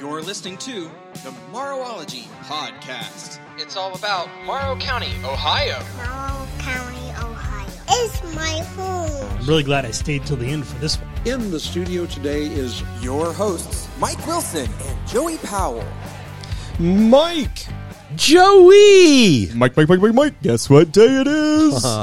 You're listening to the Morrowology Podcast. It's all about Morrow County, Ohio. Morrow County, Ohio is my home. I'm really glad I stayed till the end for this one. In the studio today is Your hosts, Mike Wilson and Joey Powell. Mike! Joey! Mike, Mike, Mike, Mike, Mike. Guess what day it is?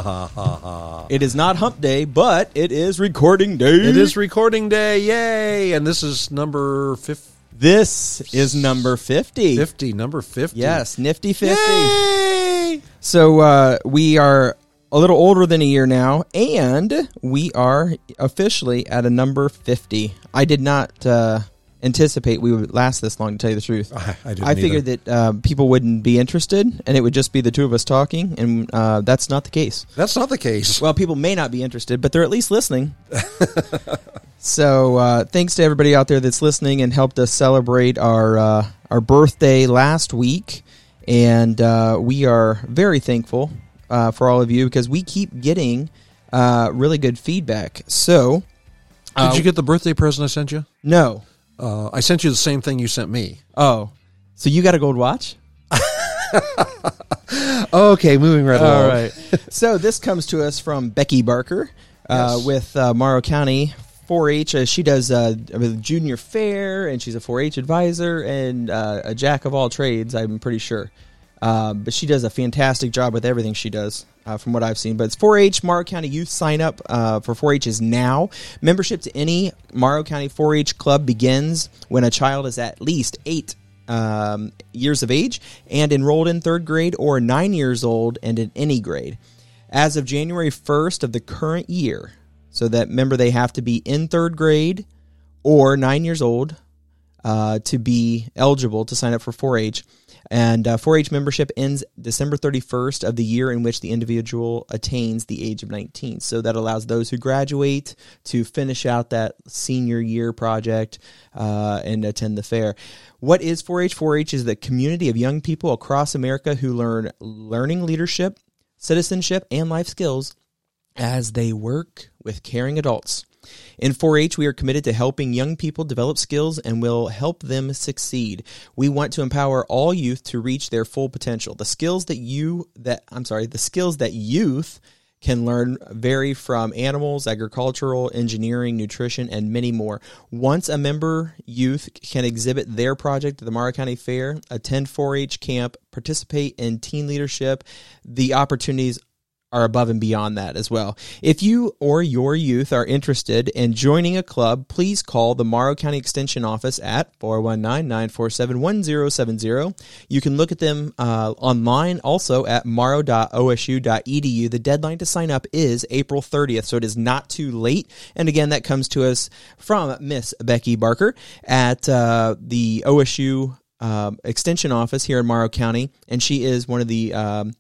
It is not hump day, but it is recording day. it is recording day, yay! And this is number fif- This is number 50. 50, number 50. Yes, nifty 50. Yay! So uh, we are a little older than a year now, and we are officially at a number 50. I did not uh, anticipate we would last this long, to tell you the truth. I, I I figured either. that uh, people wouldn't be interested, and it would just be the two of us talking, and uh, that's not the case. That's not the case. Well, people may not be interested, but they're at least listening. so, uh, thanks to everybody out there that's listening and helped us celebrate our uh, our birthday last week, and uh, we are very thankful uh, for all of you because we keep getting uh, really good feedback. So, Did you get the birthday present I sent you? no, Uh, I sent you the same thing you sent me. oh, so you got a gold watch? Okay, moving right along. All right. so this comes to us from Becky Barker uh, Yes. with uh, Morrow County 4-H. Uh, she does uh, junior fair, and she's a 4-H advisor and uh, a jack of all trades. I'm pretty sure, uh, but she does a fantastic job with everything she does. Uh, from what I've seen, but it's 4-H Morrow County Youth sign up uh, for 4-H is now. Membership to any Morrow County 4-H club begins when a child is at least eight um, years of age and enrolled in third grade or nine years old and in any grade. As of January 1st of the current year, so that remember they have to be in third grade or nine years old uh, to be eligible to sign up for 4 H. And uh, 4 H membership ends December 31st of the year in which the individual attains the age of 19. So that allows those who graduate to finish out that senior year project uh, and attend the fair. What is 4 H? 4 H is the community of young people across America who learn learning leadership, citizenship, and life skills as they work with caring adults. In 4 H, we are committed to helping young people develop skills and will help them succeed. We want to empower all youth to reach their full potential. The skills that you, that, I'm sorry, the skills that youth can learn vary from animals, agricultural, engineering, nutrition, and many more. Once a member youth can exhibit their project at the Morrow County Fair, attend 4 H camp, participate in teen leadership, the opportunities are above and beyond that as well. If you or your youth are interested in joining a club, please call the Morrow County Extension Office at 419-947-1070. You can look at them uh, online also at morrow.osu.edu. The deadline to sign up is April 30th, so it is not too late. And again, that comes to us from Miss Becky Barker at uh, the OSU um, Extension Office here in Morrow County, and she is one of the um,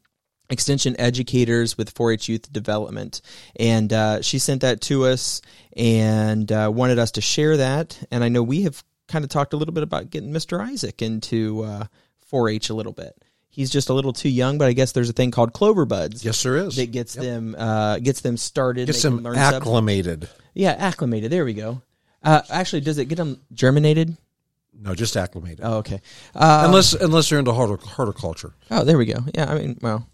extension educators with 4-H Youth Development, and uh, she sent that to us and uh, wanted us to share that. And I know we have kind of talked a little bit about getting Mr. Isaac into uh, 4-H a little bit. He's just a little too young, but I guess there's a thing called Clover Buds. Yes, there is. That gets them uh, gets them started. Gets them stuff. acclimated. Yeah, acclimated. There we go. Uh, actually, does it get them germinated? No, just acclimated. Oh, okay. Uh, unless unless they're into hortic- horticulture. Oh, there we go. Yeah, I mean, well,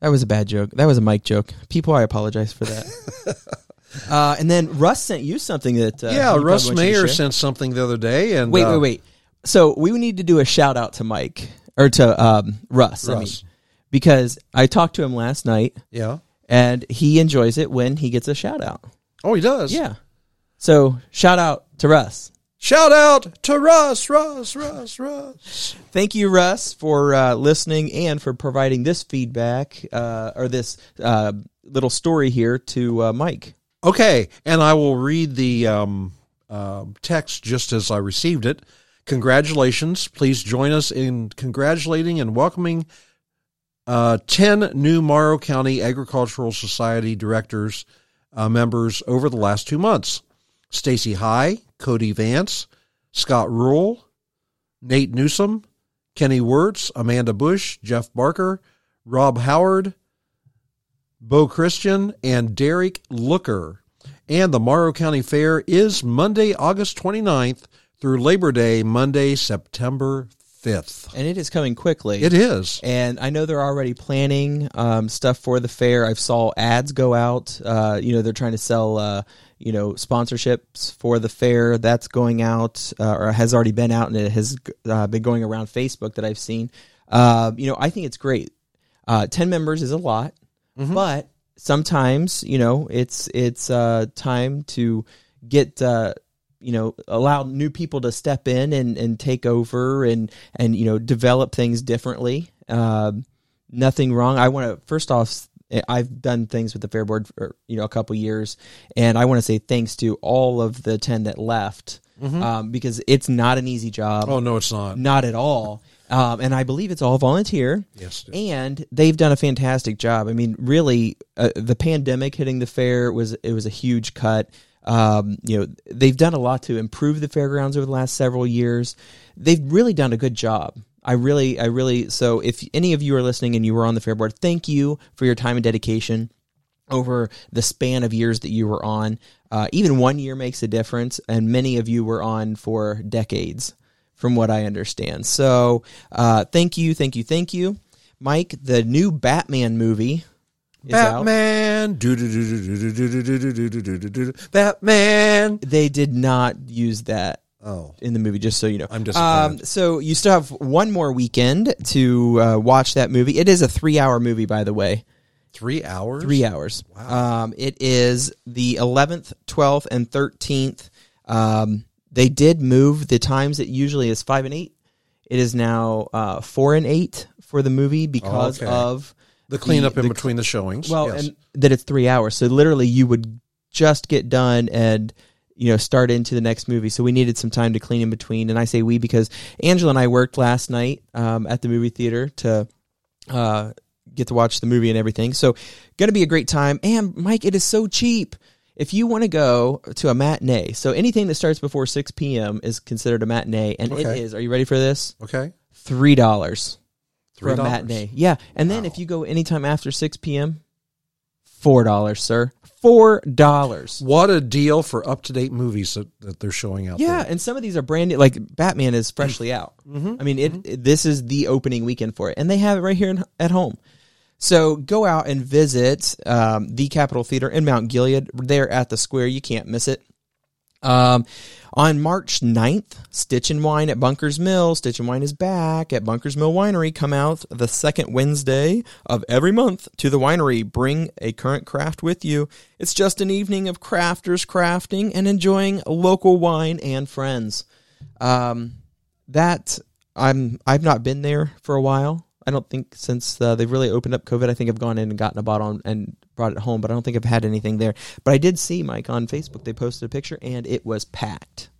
that was a bad joke. That was a mic joke. People, I apologize for that. uh, and then Russ sent you something that uh, yeah, Russ probably wants you to Mayer sent something the other day, and Wait, uh, wait, wait. So we need to do a shout out to Mike or to um, Russ. I mean, Russ. because I talked to him last night, Yeah. and he enjoys it when he gets a shout out. Oh, he does. Yeah. So shout out to Russ. Shout out to Russ, Russ, Russ, Russ. Thank you, Russ, for uh, listening and for providing this feedback uh, or this uh, little story here to uh, Mike. Okay, and I will read the um, uh, text just as I received it. Congratulations. Please join us in congratulating and welcoming uh, 10 new Morrow County Agricultural Society directors, uh, members over the last two months. Stacy High, Cody Vance, Scott Rule, Nate Newsom, Kenny Wirtz, Amanda Bush, Jeff Barker, Rob Howard, Bo Christian, and Derek Looker. And the Morrow County Fair is Monday, August 29th through Labor Day, Monday, September 5th. and it is coming quickly. It is. and I know they're already planning um, stuff for the fair. I've saw ads go out. Uh, you know, they're trying to sell, uh, you know, sponsorships for the fair. That's going out uh, or has already been out, and it has uh, been going around Facebook that I've seen. Uh, you know, I think it's great. Uh, Ten members is a lot, but sometimes you know it's it's uh, time to get. Uh, you know allow new people to step in and, and take over and and you know develop things differently um, nothing wrong i want to first off i've done things with the fair board for you know a couple years and i want to say thanks to all of the 10 that left um, because it's not an easy job Oh, no, it's not. not at all um, and i believe it's all volunteer Yes, and they've done a fantastic job. I mean, really, uh, the pandemic hitting the fair was it was a huge cut. Um, you know, they've done a lot to improve the fairgrounds over the last several years. They've really done a good job. I really, I really. So if any of you are listening and you were on the fair board, thank you for your time and dedication over the span of years that you were on. Uh, even one year makes a difference, and many of you were on for decades, from what I understand. So uh, thank you, thank you, thank you, Mike. The new Batman movie. Batman, Batman. They did not use that Oh. in the movie, just so you know. I'm disappointed. Um, so you still have one more weekend to uh, watch that movie. It is a three-hour movie, by the way. Three hours? Three hours. Um, it is the 11th, 12th, and 13th. Um, they did move the times. It usually is five and eight. It is now uh, four and eight for the movie because Okay. of The cleanup in the- between the showings. well, yes. and that it's three hours. So literally, you would just get done and you know start into the next movie. So we needed some time to clean in between. And I say we because Angela and I worked last night um, at the movie theater to uh, get to watch the movie and everything. So going to be a great time. And Mike, it is so cheap. If you want to go to a matinee, so anything that starts before six p.m. is considered a matinee, and it Okay. is. Are you ready for this? okay. Three dollars for a $3. matinee. Yeah, and then if you go anytime after six p.m., four dollars, sir. Four dollars. What a deal for up to date movies that, that they're showing out there. Yeah, there. and some of these are brand new. Like Batman is freshly out. Mm-hmm. I mean, it, it- This is the opening weekend for it, and they have it right here in, at home. So go out and visit um, the Capitol Theater in Mount Gilead. There at the square, you can't miss it. Um, on March 9th, Stitch and Wine at Bunkers Mill. Stitch and Wine is back at Bunkers Mill Winery. Come out the second Wednesday of every month to the winery. Bring a current craft with you. It's just an evening of crafters crafting and enjoying local wine and friends. Um, that I'm I've not been there for a while. I don't think since uh, they've really opened up COVID. I think I've gone in and gotten a bottle and brought it home, but I don't think I've had anything there. But I did see Mike on Facebook. They posted a picture and it was packed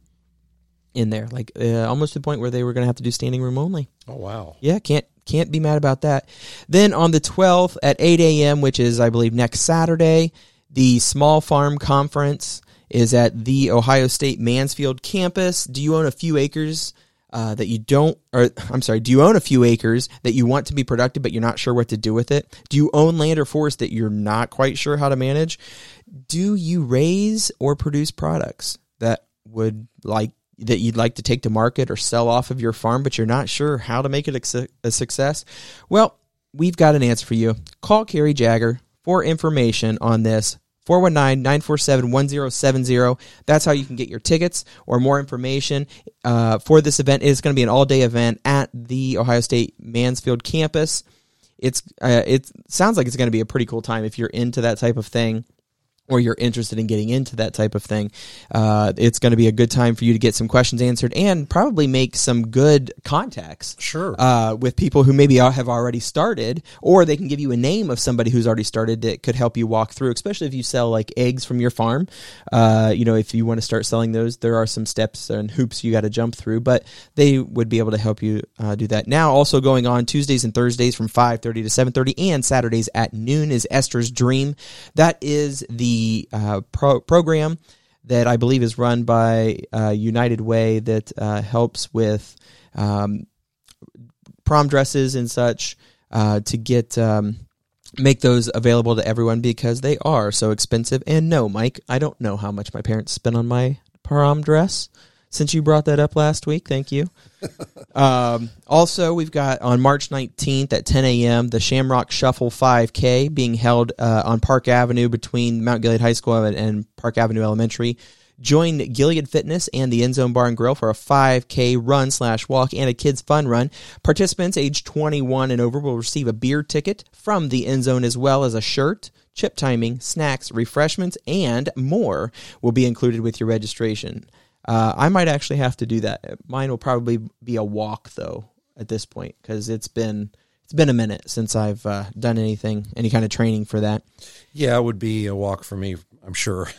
in there, like uh, almost to the point where they were going to have to do standing room only. Oh, wow. Yeah, can't can't be mad about that. Then on the 12th at 8 a.m., which is I believe next Saturday, the Small Farm Conference is at the Ohio State Mansfield campus. Do you own a few acres uh, that you don't, or I'm sorry, do you own a few acres that you want to be productive but you're not sure what to do with it? Do you own land or forest that you're not quite sure how to manage? Do you raise or produce products that would like that you'd like to take to market or sell off of your farm, but you're not sure how to make it a a success? Well, we've got an answer for you. Call Carrie Jagger for information on this. 419-947-1070. That's how you can get your tickets or more information uh, for this event. It is going to be an all-day event at the Ohio State Mansfield campus. It's uh, it sounds like it's going to be a pretty cool time if you're into that type of thing or you're interested in getting into that type of thing, uh, it's going to be a good time for you to get some questions answered and probably make some good contacts. Sure. Uh, with people who maybe have already started, or they can give you a name of somebody who's already started that could help you walk through, especially if you sell like eggs from your farm. Uh, you know, if you want to start selling those, there are some steps and hoops you got to jump through, but they would be able to help you uh, do that. Now, also going on Tuesdays and Thursdays from 5.30 to 7.30 and Saturdays at noon is Esther's Dream. That is the uh, pro- program that I believe is run by uh, United Way that uh, helps with um, prom dresses and such uh, to get um, make those available to everyone because they are so expensive. And no, Mike, I don't know how much my parents spent on my prom dress. Since you brought that up last week. Thank you. um, also, we've got on March 19th at 10 a.m. the Shamrock Shuffle 5K being held uh, on Park Avenue between Mount Gilead High School and, and Park Avenue Elementary. Join Gilead Fitness and the End Zone Bar and Grill for a 5K run slash walk and a kids fun run. Participants age 21 and over will receive a beer ticket from the End Zone as well as a shirt, chip timing, snacks, refreshments, and more will be included with your registration. Uh, I might actually have to do that. Mine will probably be a walk though at this point because it's been it's been a minute since I've uh, done anything, any kind of training for that. Yeah, it would be a walk for me, I'm sure.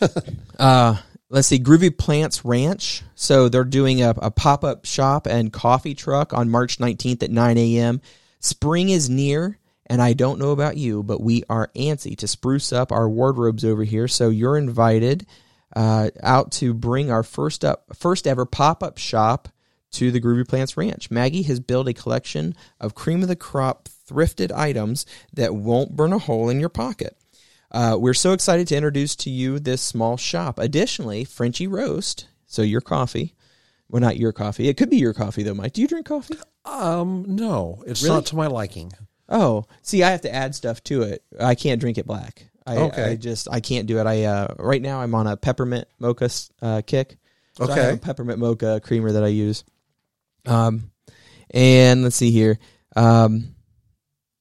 Uh, let's see, Groovy Plants Ranch. So they're doing a, a pop up shop and coffee truck on March 19th at 9 a.m. Spring is near, and I don't know about you, but we are antsy to spruce up our wardrobes over here. So you're invited uh, out to bring our first up, first ever pop up shop to the Groovy Plants Ranch. Maggie has built a collection of cream of the crop thrifted items that won't burn a hole in your pocket. Uh, we're so excited to introduce to you this small shop. Additionally, Frenchy Roast, so your coffee. Well, not your coffee. It could be your coffee, though, Mike. Do you drink coffee? um, no, it's Really? not to my liking. Oh, see, I have to add stuff to it. I can't drink it black. I, Okay. I just I can't do it. I uh, right now I'm on a peppermint mocha uh, kick. So I have a peppermint mocha creamer that I use. Um, and let's see here. Um,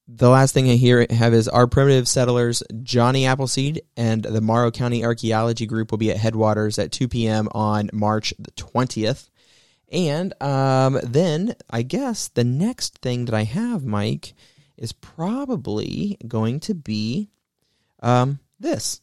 the last thing I hear have is our primitive settlers, Johnny Appleseed, and the Morrow County Archaeology Group will be at Headwaters at 2 p.m. on March the 20th. And um, then I guess the next thing that I have, Mike, is probably going to be um, this.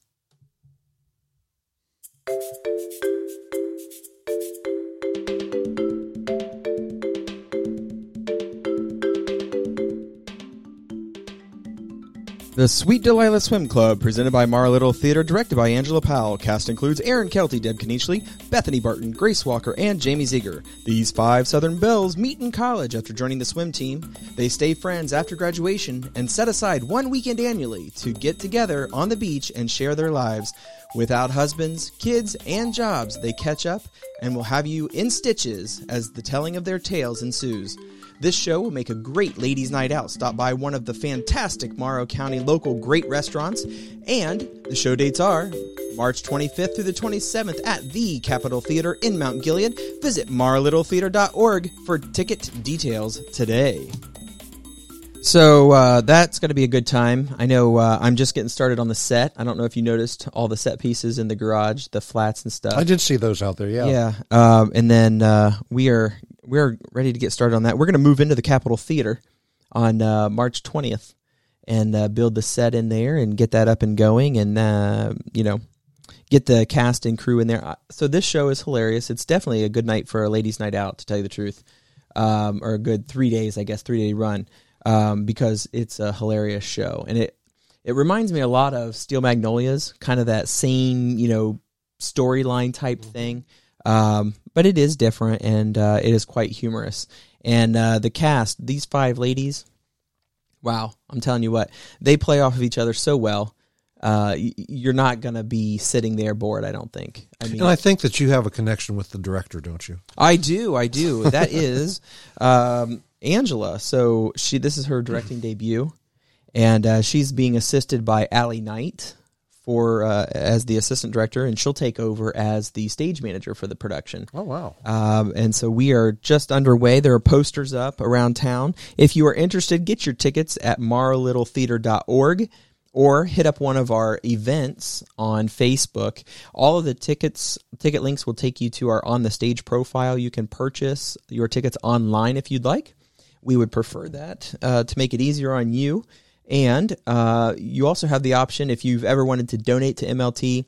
The Sweet Delilah Swim Club, presented by Morrow Little Theater, directed by Angela Powell. Cast includes Aaron Kelty, Deb Knietzschli, Bethany Barton, Grace Walker, and Jamie Ziegler. These five Southern Belles meet in college after joining the swim team. They stay friends after graduation and set aside one weekend annually to get together on the beach and share their lives. Without husbands, kids, and jobs, they catch up and will have you in stitches as the telling of their tales ensues. This show will make a great ladies' night out. Stop by one of the fantastic Morrow County local great restaurants. And the show dates are March 25th through the 27th at the Capitol Theater in Mount Gilead. Visit marlittletheater.org for ticket details today. So uh, that's going to be a good time. I know uh, I'm just getting started on the set. I don't know if you noticed all the set pieces in the garage, the flats and stuff. I did see those out there. Yeah. Yeah, um, and then uh, we are we are ready to get started on that. We're going to move into the Capitol Theater on uh, March twentieth and uh, build the set in there and get that up and going, and uh, you know get the cast and crew in there. Uh, So this show is hilarious. It's definitely a good night for a ladies' night out, to tell you the truth, um, or a good three days, I guess, three day run, um, because it's a hilarious show, and it it reminds me a lot of Steel Magnolias, kind of that same you know storyline type thing. Um, but it is different and uh, it is quite humorous. And uh, the cast, these five ladies, wow, I'm telling you what, they play off of each other so well. Uh, you're not gonna be sitting there bored. I don't think. I mean, And I think that you have a connection with the director, don't you? I do, I do. That is um, Angela. So she, this is her directing debut, and uh, she's being assisted by Allie Knight for uh, as the assistant director, and she'll take over as the stage manager for the production. Oh wow. Um, and so we are just underway. There are posters up around town. If you are interested, get your tickets at marlittletheater.org or hit up one of our events on Facebook. All of the tickets, ticket links will take you to our on the stage profile. You can purchase your tickets online if you'd like. We would prefer that uh, to make it easier on you. And uh, you also have the option if you've ever wanted to donate to MLT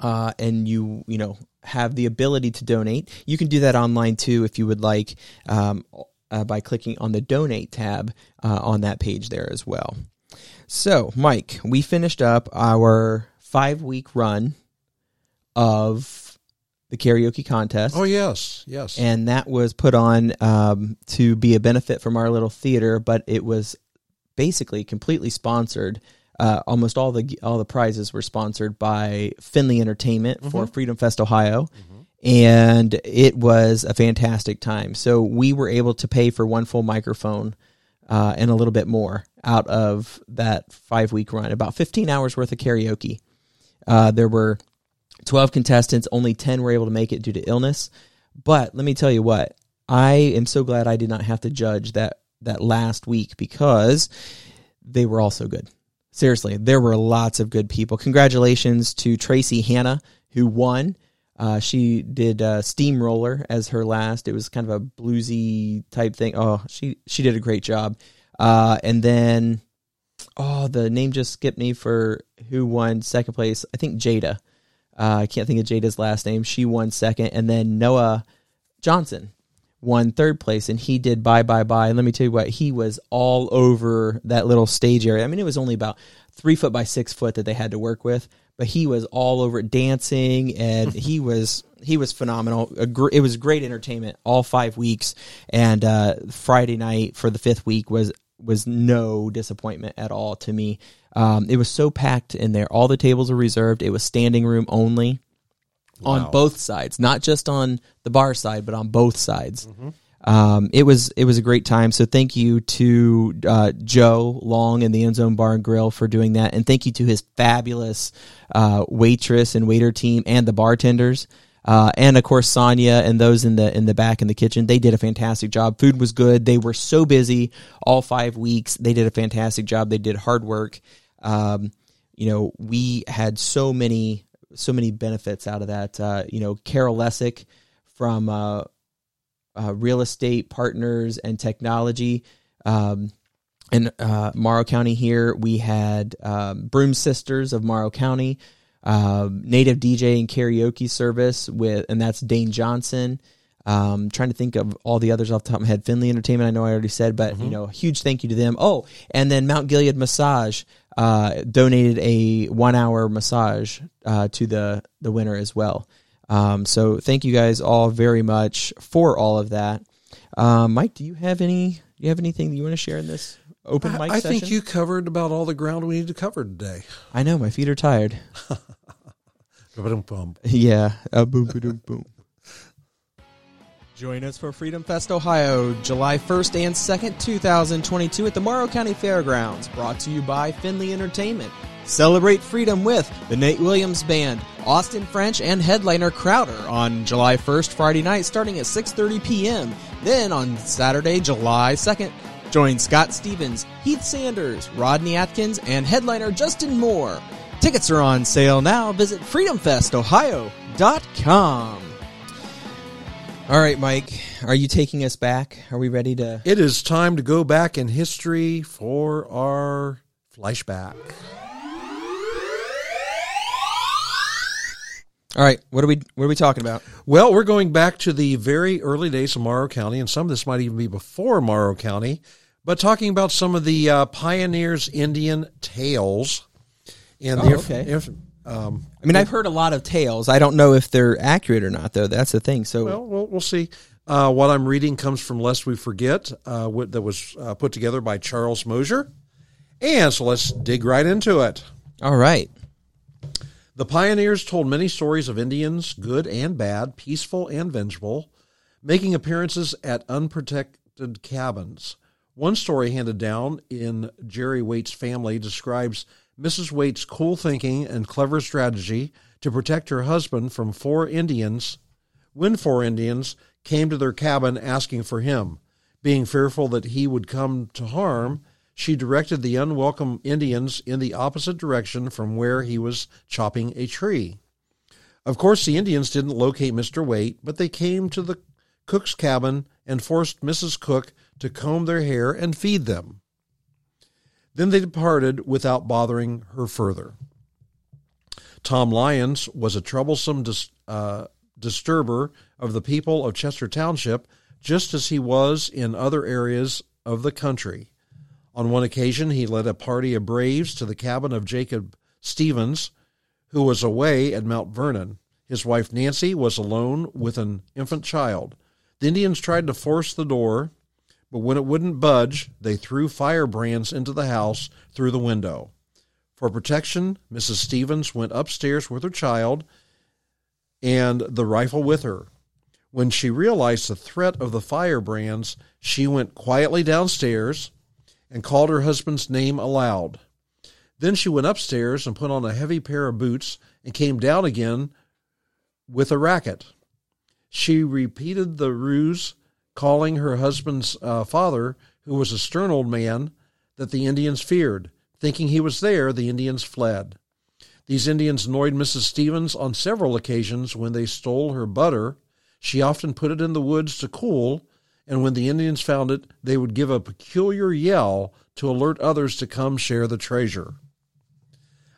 uh, and you you know have the ability to donate, you can do that online too if you would like um, uh, by clicking on the donate tab uh, on that page there as well. So, Mike, we finished up our five week run of the karaoke contest Oh yes, yes. and that was put on um, to be a benefit from our little theater, but it was basically completely sponsored. Uh, almost all the all the prizes were sponsored by Finley Entertainment for Freedom Fest Ohio, and it was a fantastic time. So we were able to pay for one full microphone uh, and a little bit more out of that five week run, about 15 hours worth of karaoke. Uh, there were 12 contestants, only 10 were able to make it due to illness. But let me tell you what, I am so glad I did not have to judge that that last week because they were all so good. Seriously, there were lots of good people. Congratulations to Tracy Hanna who won. Uh, she did uh, Steamroller as her last. It was kind of a bluesy type thing. Oh, she she did a great job. Uh, and then, oh, the name just skipped me for who won second place. I think Jada. Uh, I can't think of Jada's last name. She won second, and then Noah Johnson won third place, and he did Bye Bye Bye. And let me tell you what, he was all over that little stage area. I mean, it was only about three foot by six foot that they had to work with, but he was all over dancing, and he was he was phenomenal. It was great entertainment all five weeks, and uh, Friday night for the fifth week was was no disappointment at all to me. Um, it was so packed in there. All the tables were reserved. It was standing room only on both sides, not just on the bar side, but on both sides. Um, it was it was a great time. So thank you to uh, Joe Long and the End Zone Bar and Grill for doing that, and thank you to his fabulous uh, waitress and waiter team and the bartenders. Uh, and of course Sonia and those in the in the back in the kitchen, they did a fantastic job. Food was good. They were so busy all five weeks. They did a fantastic job. They did hard work. Um, you know, we had so many so many benefits out of that. Uh, you know, Carol Lessick from uh, uh, Real Estate Partners and Technology. Um, in uh, Morrow County here, we had um, Broom Sisters of Morrow County, um, Native DJ and Karaoke Service with, and that's Dane Johnson. Um, trying to think of all the others off the top of my head. Finley Entertainment, I know I already said, but you know, huge thank you to them. Oh, and then Mount Gilead Massage uh, donated a one-hour massage uh, to the the winner as well. Um, so thank you guys all very much for all of that. Um, Mike, do you have any? Do you have anything that you want to share in this open mic I, think you covered about all the ground we need to cover today. I know my feet are tired. Yeah. Uh, boom, boom, boom. Join us for Freedom Fest Ohio, July 1st and 2nd, 2022 at the Morrow County Fairgrounds, brought to you by Finley Entertainment. Celebrate freedom with the Nate Williams Band, Austin French, and headliner Crowder on July 1st, Friday night, starting at 6.30 p.m. Then on Saturday, July 2nd, join Scott Stevens, Heath Sanders, Rodney Atkins, and headliner Justin Moore. Tickets are on sale now. Visit freedomfestohio.com. All right, Mike, are you taking us back? Are we ready to? It is time to go back in history for our flashback. All right, what are we what are we talking about? Well, we're going back to the very early days of Morrow County, and some of this might even be before Morrow County, but talking about some of the uh, pioneers' Indian tales. And Oh, the, okay. Um, I mean, I've heard a lot of tales. I don't know if they're accurate or not, though. That's the thing. So, well, we'll, we'll see. Uh, what I'm reading comes from Lest We Forget, uh, what, that was uh, put together by Charles Mosier. And so let's dig right into it. all right. The pioneers told many stories of Indians, good and bad, peaceful and vengeful, making appearances at unprotected cabins. One story handed down in Jerry Waite's family describes Mrs. Waite's cool thinking and clever strategy to protect her husband from four Indians when four Indians came to their cabin asking for him. Being fearful that he would come to harm, she directed the unwelcome Indians in the opposite direction from where he was chopping a tree. Of course, the Indians didn't locate Mr. Waite, but they came to the cook's cabin and forced Mrs. Cook to comb their hair and feed them. Then they departed without bothering her further. Tom Lyons was a troublesome dis, uh, disturber of the people of Chester Township, just as he was in other areas of the country. On one occasion, he led a party of braves to the cabin of Jacob Stevens, who was away at Mount Vernon. His wife Nancy was alone with an infant child. The Indians tried to force the door, but when it wouldn't budge, they threw firebrands into the house through the window. For protection, Mrs. Stevens went upstairs with her child, and the rifle with her. When she realized the threat of the firebrands, she went quietly downstairs and called her husband's name aloud. Then she went upstairs and put on a heavy pair of boots and came down again with a racket. She repeated the ruse, calling her husband's uh, father, who was a stern old man that the Indians feared. Thinking he was there, the Indians fled. These Indians annoyed Mrs. Stevens on several occasions when they stole her butter. She often put it in the woods to cool, and when the Indians found it, they would give a peculiar yell to alert others to come share the treasure.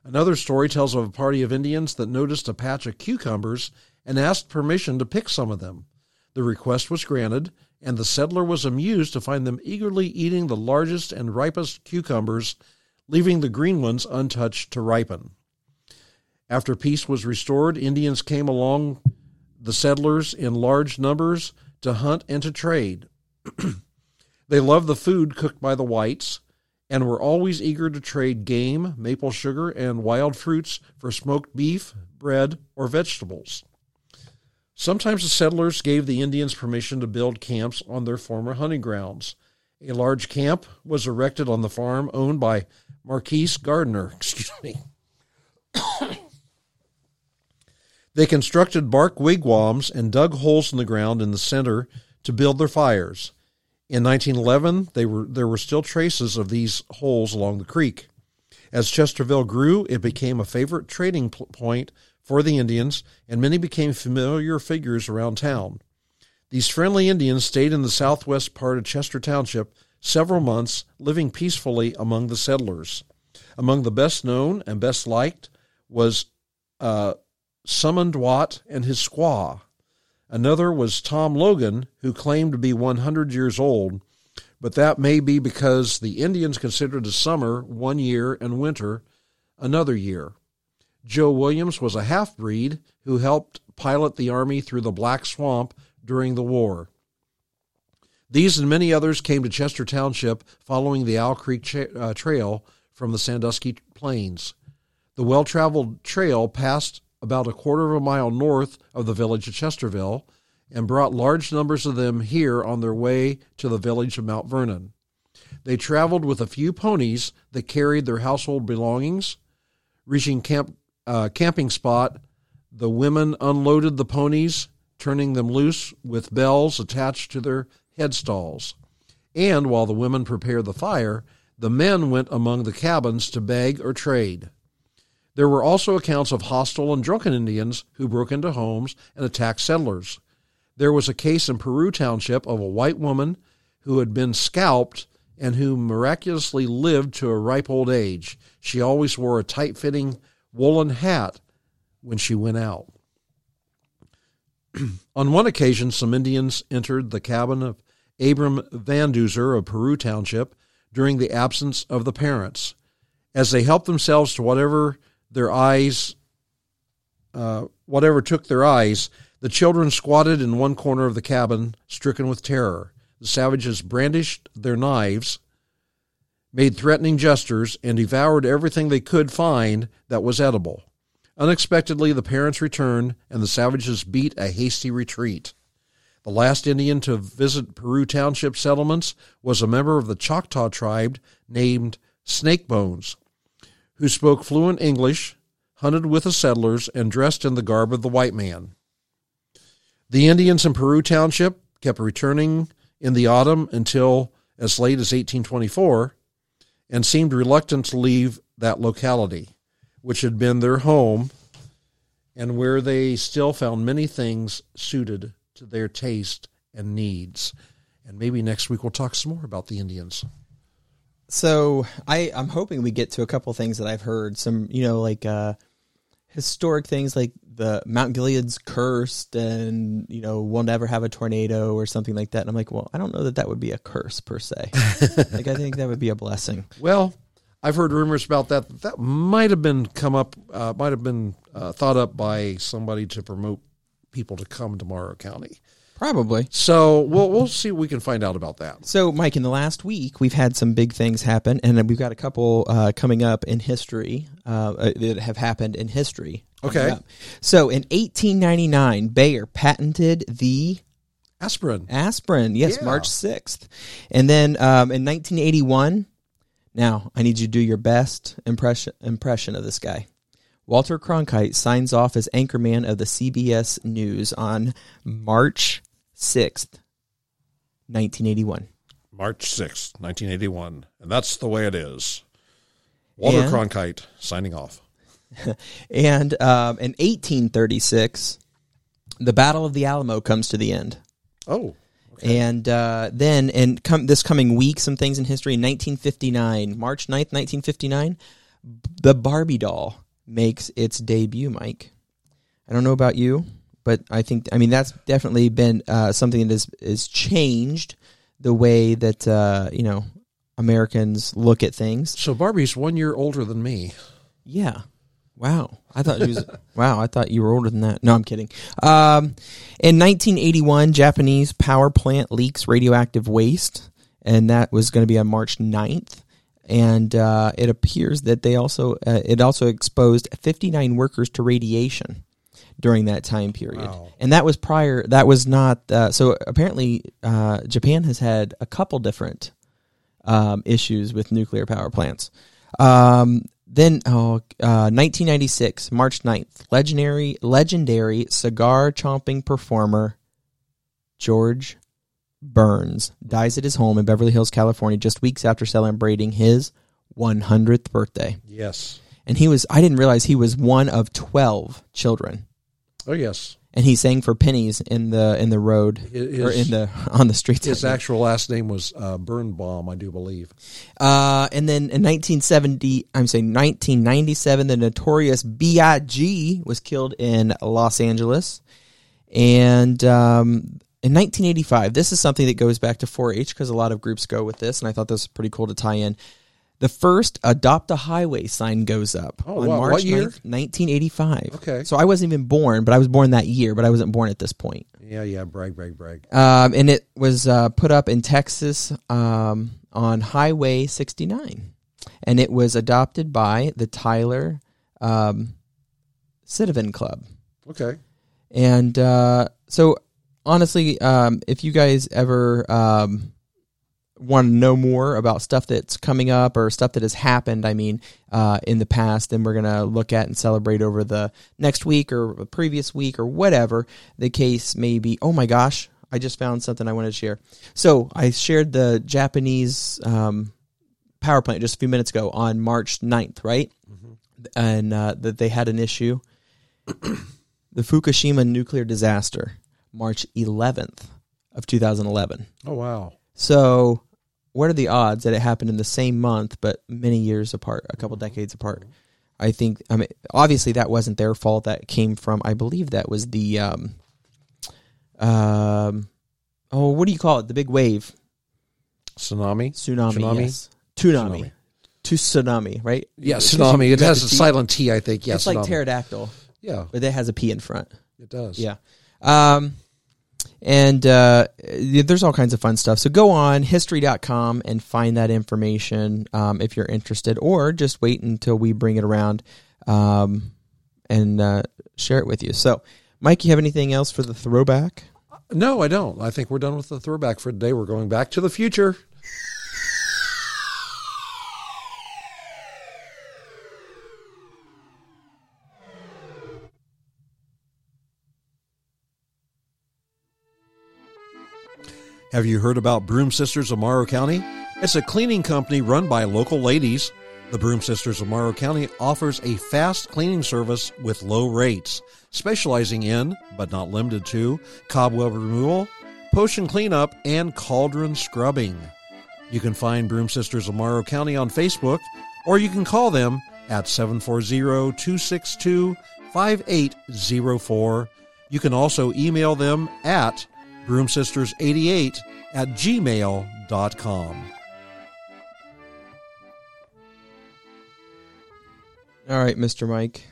Another story tells of a party of Indians that noticed a patch of cucumbers and asked permission to pick some of them. The request was granted, and the settler was amused to find them eagerly eating the largest and ripest cucumbers, leaving the green ones untouched to ripen. After peace was restored, Indians came along the settlers in large numbers to hunt and to trade. they loved the food cooked by the whites and were always eager to trade game, maple sugar, and wild fruits for smoked beef, bread, or vegetables. Sometimes the settlers gave the Indians permission to build camps on their former hunting grounds. A large camp was erected on the farm owned by Marquise Gardner. Excuse me. they constructed bark wigwams and dug holes in the ground in the center to build their fires. In 1911, they were, there were still traces of these holes along the creek. As Chesterville grew, it became a favorite trading point for the Indians, and many became familiar figures around town. These friendly Indians stayed in the southwest part of Chester Township several months, living peacefully among the settlers. Among the best known and best liked was uh, and his squaw. Another was Tom Logan, who claimed to be 100 years old, but that may be because the Indians considered the summer one year and winter another year. Joe Williams was a half breed who helped pilot the Army through the Black Swamp during the war. These and many others came to Chester Township following the Owl Creek cha- uh, Trail from the Sandusky Plains. The well traveled trail passed about a quarter of a mile north of the village of Chesterville and brought large numbers of them here on their way to the village of Mount Vernon. They traveled with a few ponies that carried their household belongings. Reaching camp uh, camping spot, the women unloaded the ponies, turning them loose with bells attached to their headstalls. And while the women prepared the fire, the men went among the cabins to beg or trade. There were also accounts of hostile and drunken Indians who broke into homes and attacked settlers. There was a case in Peru Township of a white woman who had been scalped and who miraculously lived to a ripe old age. She always wore a tight fitting woolen hat when she went out. On one occasion, some Indians entered the cabin of Abram Van Duzer of Peru Township during the absence of the parents. As they helped themselves to whatever their eyes, uh, whatever took their eyes, the children squatted in one corner of the cabin, stricken with terror. The savages brandished their knives made threatening gestures, and devoured everything they could find that was edible. Unexpectedly, the parents returned, and the savages beat a hasty retreat. The last Indian to visit Peru Township settlements was a member of the Choctaw tribe named Snakebones, who spoke fluent English, hunted with the settlers, and dressed in the garb of the white man. The Indians in Peru Township kept returning in the autumn until as late as 1824 and seemed reluctant to leave that locality, which had been their home and where they still found many things suited to their taste and needs. And maybe next week we'll talk some more about the Indians. So I, I'm hoping we get to a couple things that I've heard. Some, you know, like uh, historic things like the Mount Gilead's cursed and, you know, we'll never have a tornado or something like that. And I'm like, well, I don't know that that would be a curse per se. like, I think that would be a blessing. Well, I've heard rumors about that. That might have been come up, uh, might have been uh, thought up by somebody to promote people to come to Morrow County. Probably. So we'll we'll see what we can find out about that. So, Mike, in the last week, we've had some big things happen, and we've got a couple uh, coming up in history uh, uh, that have happened in history. Okay. Yeah. So in 1899, Bayer patented the Aspirin. aspirin. Yes, Yeah. March 6th. And then um, in 1981, now I need you to do your best impression impression of this guy. Walter Cronkite signs off as anchorman of the CBS News on March 6th, 1981. March sixth, 1981. And that's the way it is. Walter And- Cronkite signing off. And um, in 1836, the Battle of the Alamo comes to the end. Oh, And uh, then, and come this coming week, some things in history. In 1959, March 9th, 1959, the Barbie doll makes its debut. Mike, I don't know about you, but I think I mean that's definitely been uh, something that has is changed the way that uh, you know Americans look at things. so Barbie's one year older than me. Yeah. Wow. I thought she was wow, I thought you were older than that. No, I'm kidding. Um, in 1981, Japanese power plant leaks radioactive waste and that was going to be on March 9th. And uh, it appears that they also uh, it also exposed 59 workers to radiation during that time period. Wow. And that was prior that was not uh, so apparently uh, Japan has had a couple different um, issues with nuclear power plants. Um, then, oh, uh, 1996, March 9th, legendary legendary cigar chomping performer George Burns dies at his home in Beverly Hills, California, just weeks after celebrating his 100th birthday. Yes. And he was, I didn't realize he was one of 12 children. Oh, yes. And he sang for pennies in the in the road His- or in the on the streets. His actual last name was uh, Birnbaum, I do believe. Uh, and then in 1970, I'm saying 1997, the notorious B.I.G. was killed in Los Angeles. And um, in 1985, this is something that goes back to 4-H because a lot of groups go with this, and I thought this was pretty cool to tie in. The first "Adopt a Highway" sign goes up Oh, on wow. March What year? 9th, 1985. Okay. so I wasn't even born, but I was born that year, but I wasn't born at this point. Yeah, yeah. Brag, brag, brag. Um, and it was uh, put up in Texas um, on Highway 69. And it was adopted by the Tyler um, Citizen Club. Okay. And uh, so, honestly, um, if you guys ever um, want to know more about stuff that's coming up or stuff that has happened, I mean, uh, in the past, then we're going to look at and celebrate over the next week or the previous week or whatever the case may be. Oh my gosh, I just found something I wanted to share. So, I shared the Japanese um, power plant just a few minutes ago on March 9th, right? And uh, that they had an issue the Fukushima nuclear disaster, March 11th of 2011. Oh, wow. So, what are the odds that it happened in the same month, but many years apart, a couple decades apart? I think. I mean, obviously, that wasn't their fault. That came from, I believe, that was the, um, um, oh, what do you call it? The big wave, Tsunami? tsunami, Tsunami? yes, tsunami, Tsunami. to tsunami, right? Yeah, tsunami. It has a silent T, I think. Yeah, it's like pterodactyl, Yeah, but it has a P in front. it does. Yeah. Um, and uh, there's all kinds of fun stuff. So go on history.com and find that information um, if you're interested, or just wait until we bring it around um, and uh, share it with you. So, Mike, you have anything else for the throwback? No, I don't. I think we're done with the throwback for today. We're going back to the future. Have you heard about Broom Sisters of Morrow County? It's a cleaning company run by local ladies. The Broom Sisters of Morrow County offers a fast cleaning service with low rates, specializing in, but not limited to, cobweb removal, potion cleanup, and cauldron scrubbing. You can find Broom Sisters of Morrow County on Facebook, or you can call them at 740-262-5804. You can also email them at broomsisters88 at gmail.com. All right, Mr. Mike.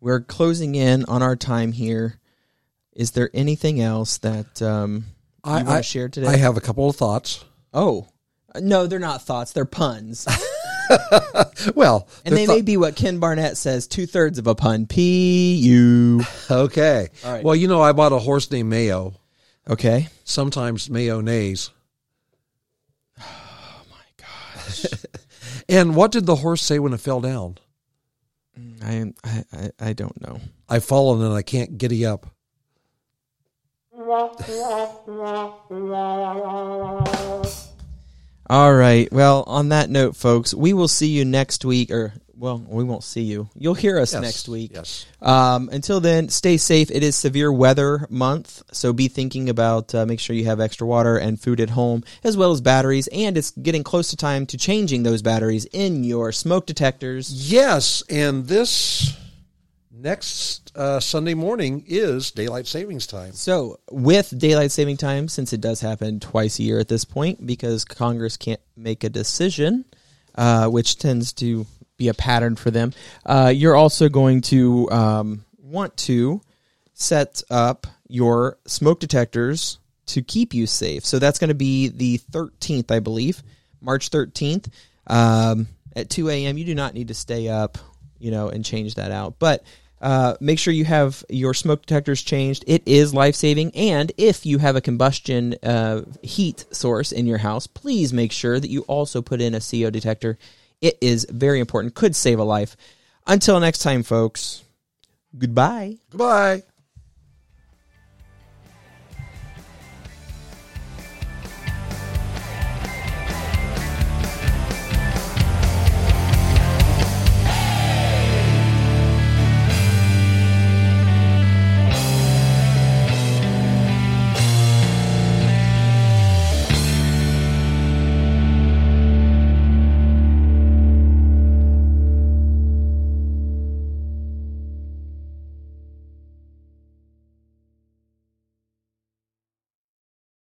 We're closing in on our time here. Is there anything else that um, you want to share today? I have a couple of thoughts. Oh, no, they're not thoughts. They're puns. Well, And they thou- may be what Ken Barnett says, two thirds of a pun. P U. okay. Right. Well, you know, I bought a horse named Mayo. Okay. Sometimes mayonnaise. Oh my gosh! and what did the horse say when it fell down? I I I, don't know. I've fallen and I can't giddy up. All right. Well, on that note, folks, we will see you next week. Or well, we won't see you. You'll hear us Yes, next week. Yes. Um, until then, stay safe. It is severe weather month, so be thinking about uh, make sure you have extra water and food at home, as well as batteries. And it's getting close to time to changing those batteries in your smoke detectors. Yes, and this next uh, Sunday morning is daylight savings time. So, with daylight saving time, since it does happen twice a year at this point, because Congress can't make a decision, uh, which tends to be a pattern for them, uh, you're also going to um, want to set up your smoke detectors to keep you safe. So that's going to be the 13th, I believe, March 13th um, at 2 a.m. You do not need to stay up, you know, and change that out, but. Uh, make sure you have your smoke detectors changed. It is life saving, and if you have a combustion uh, heat source in your house, please make sure that you also put in a CO detector. It is very important. Could save a life. Until next time, folks. Goodbye. Goodbye.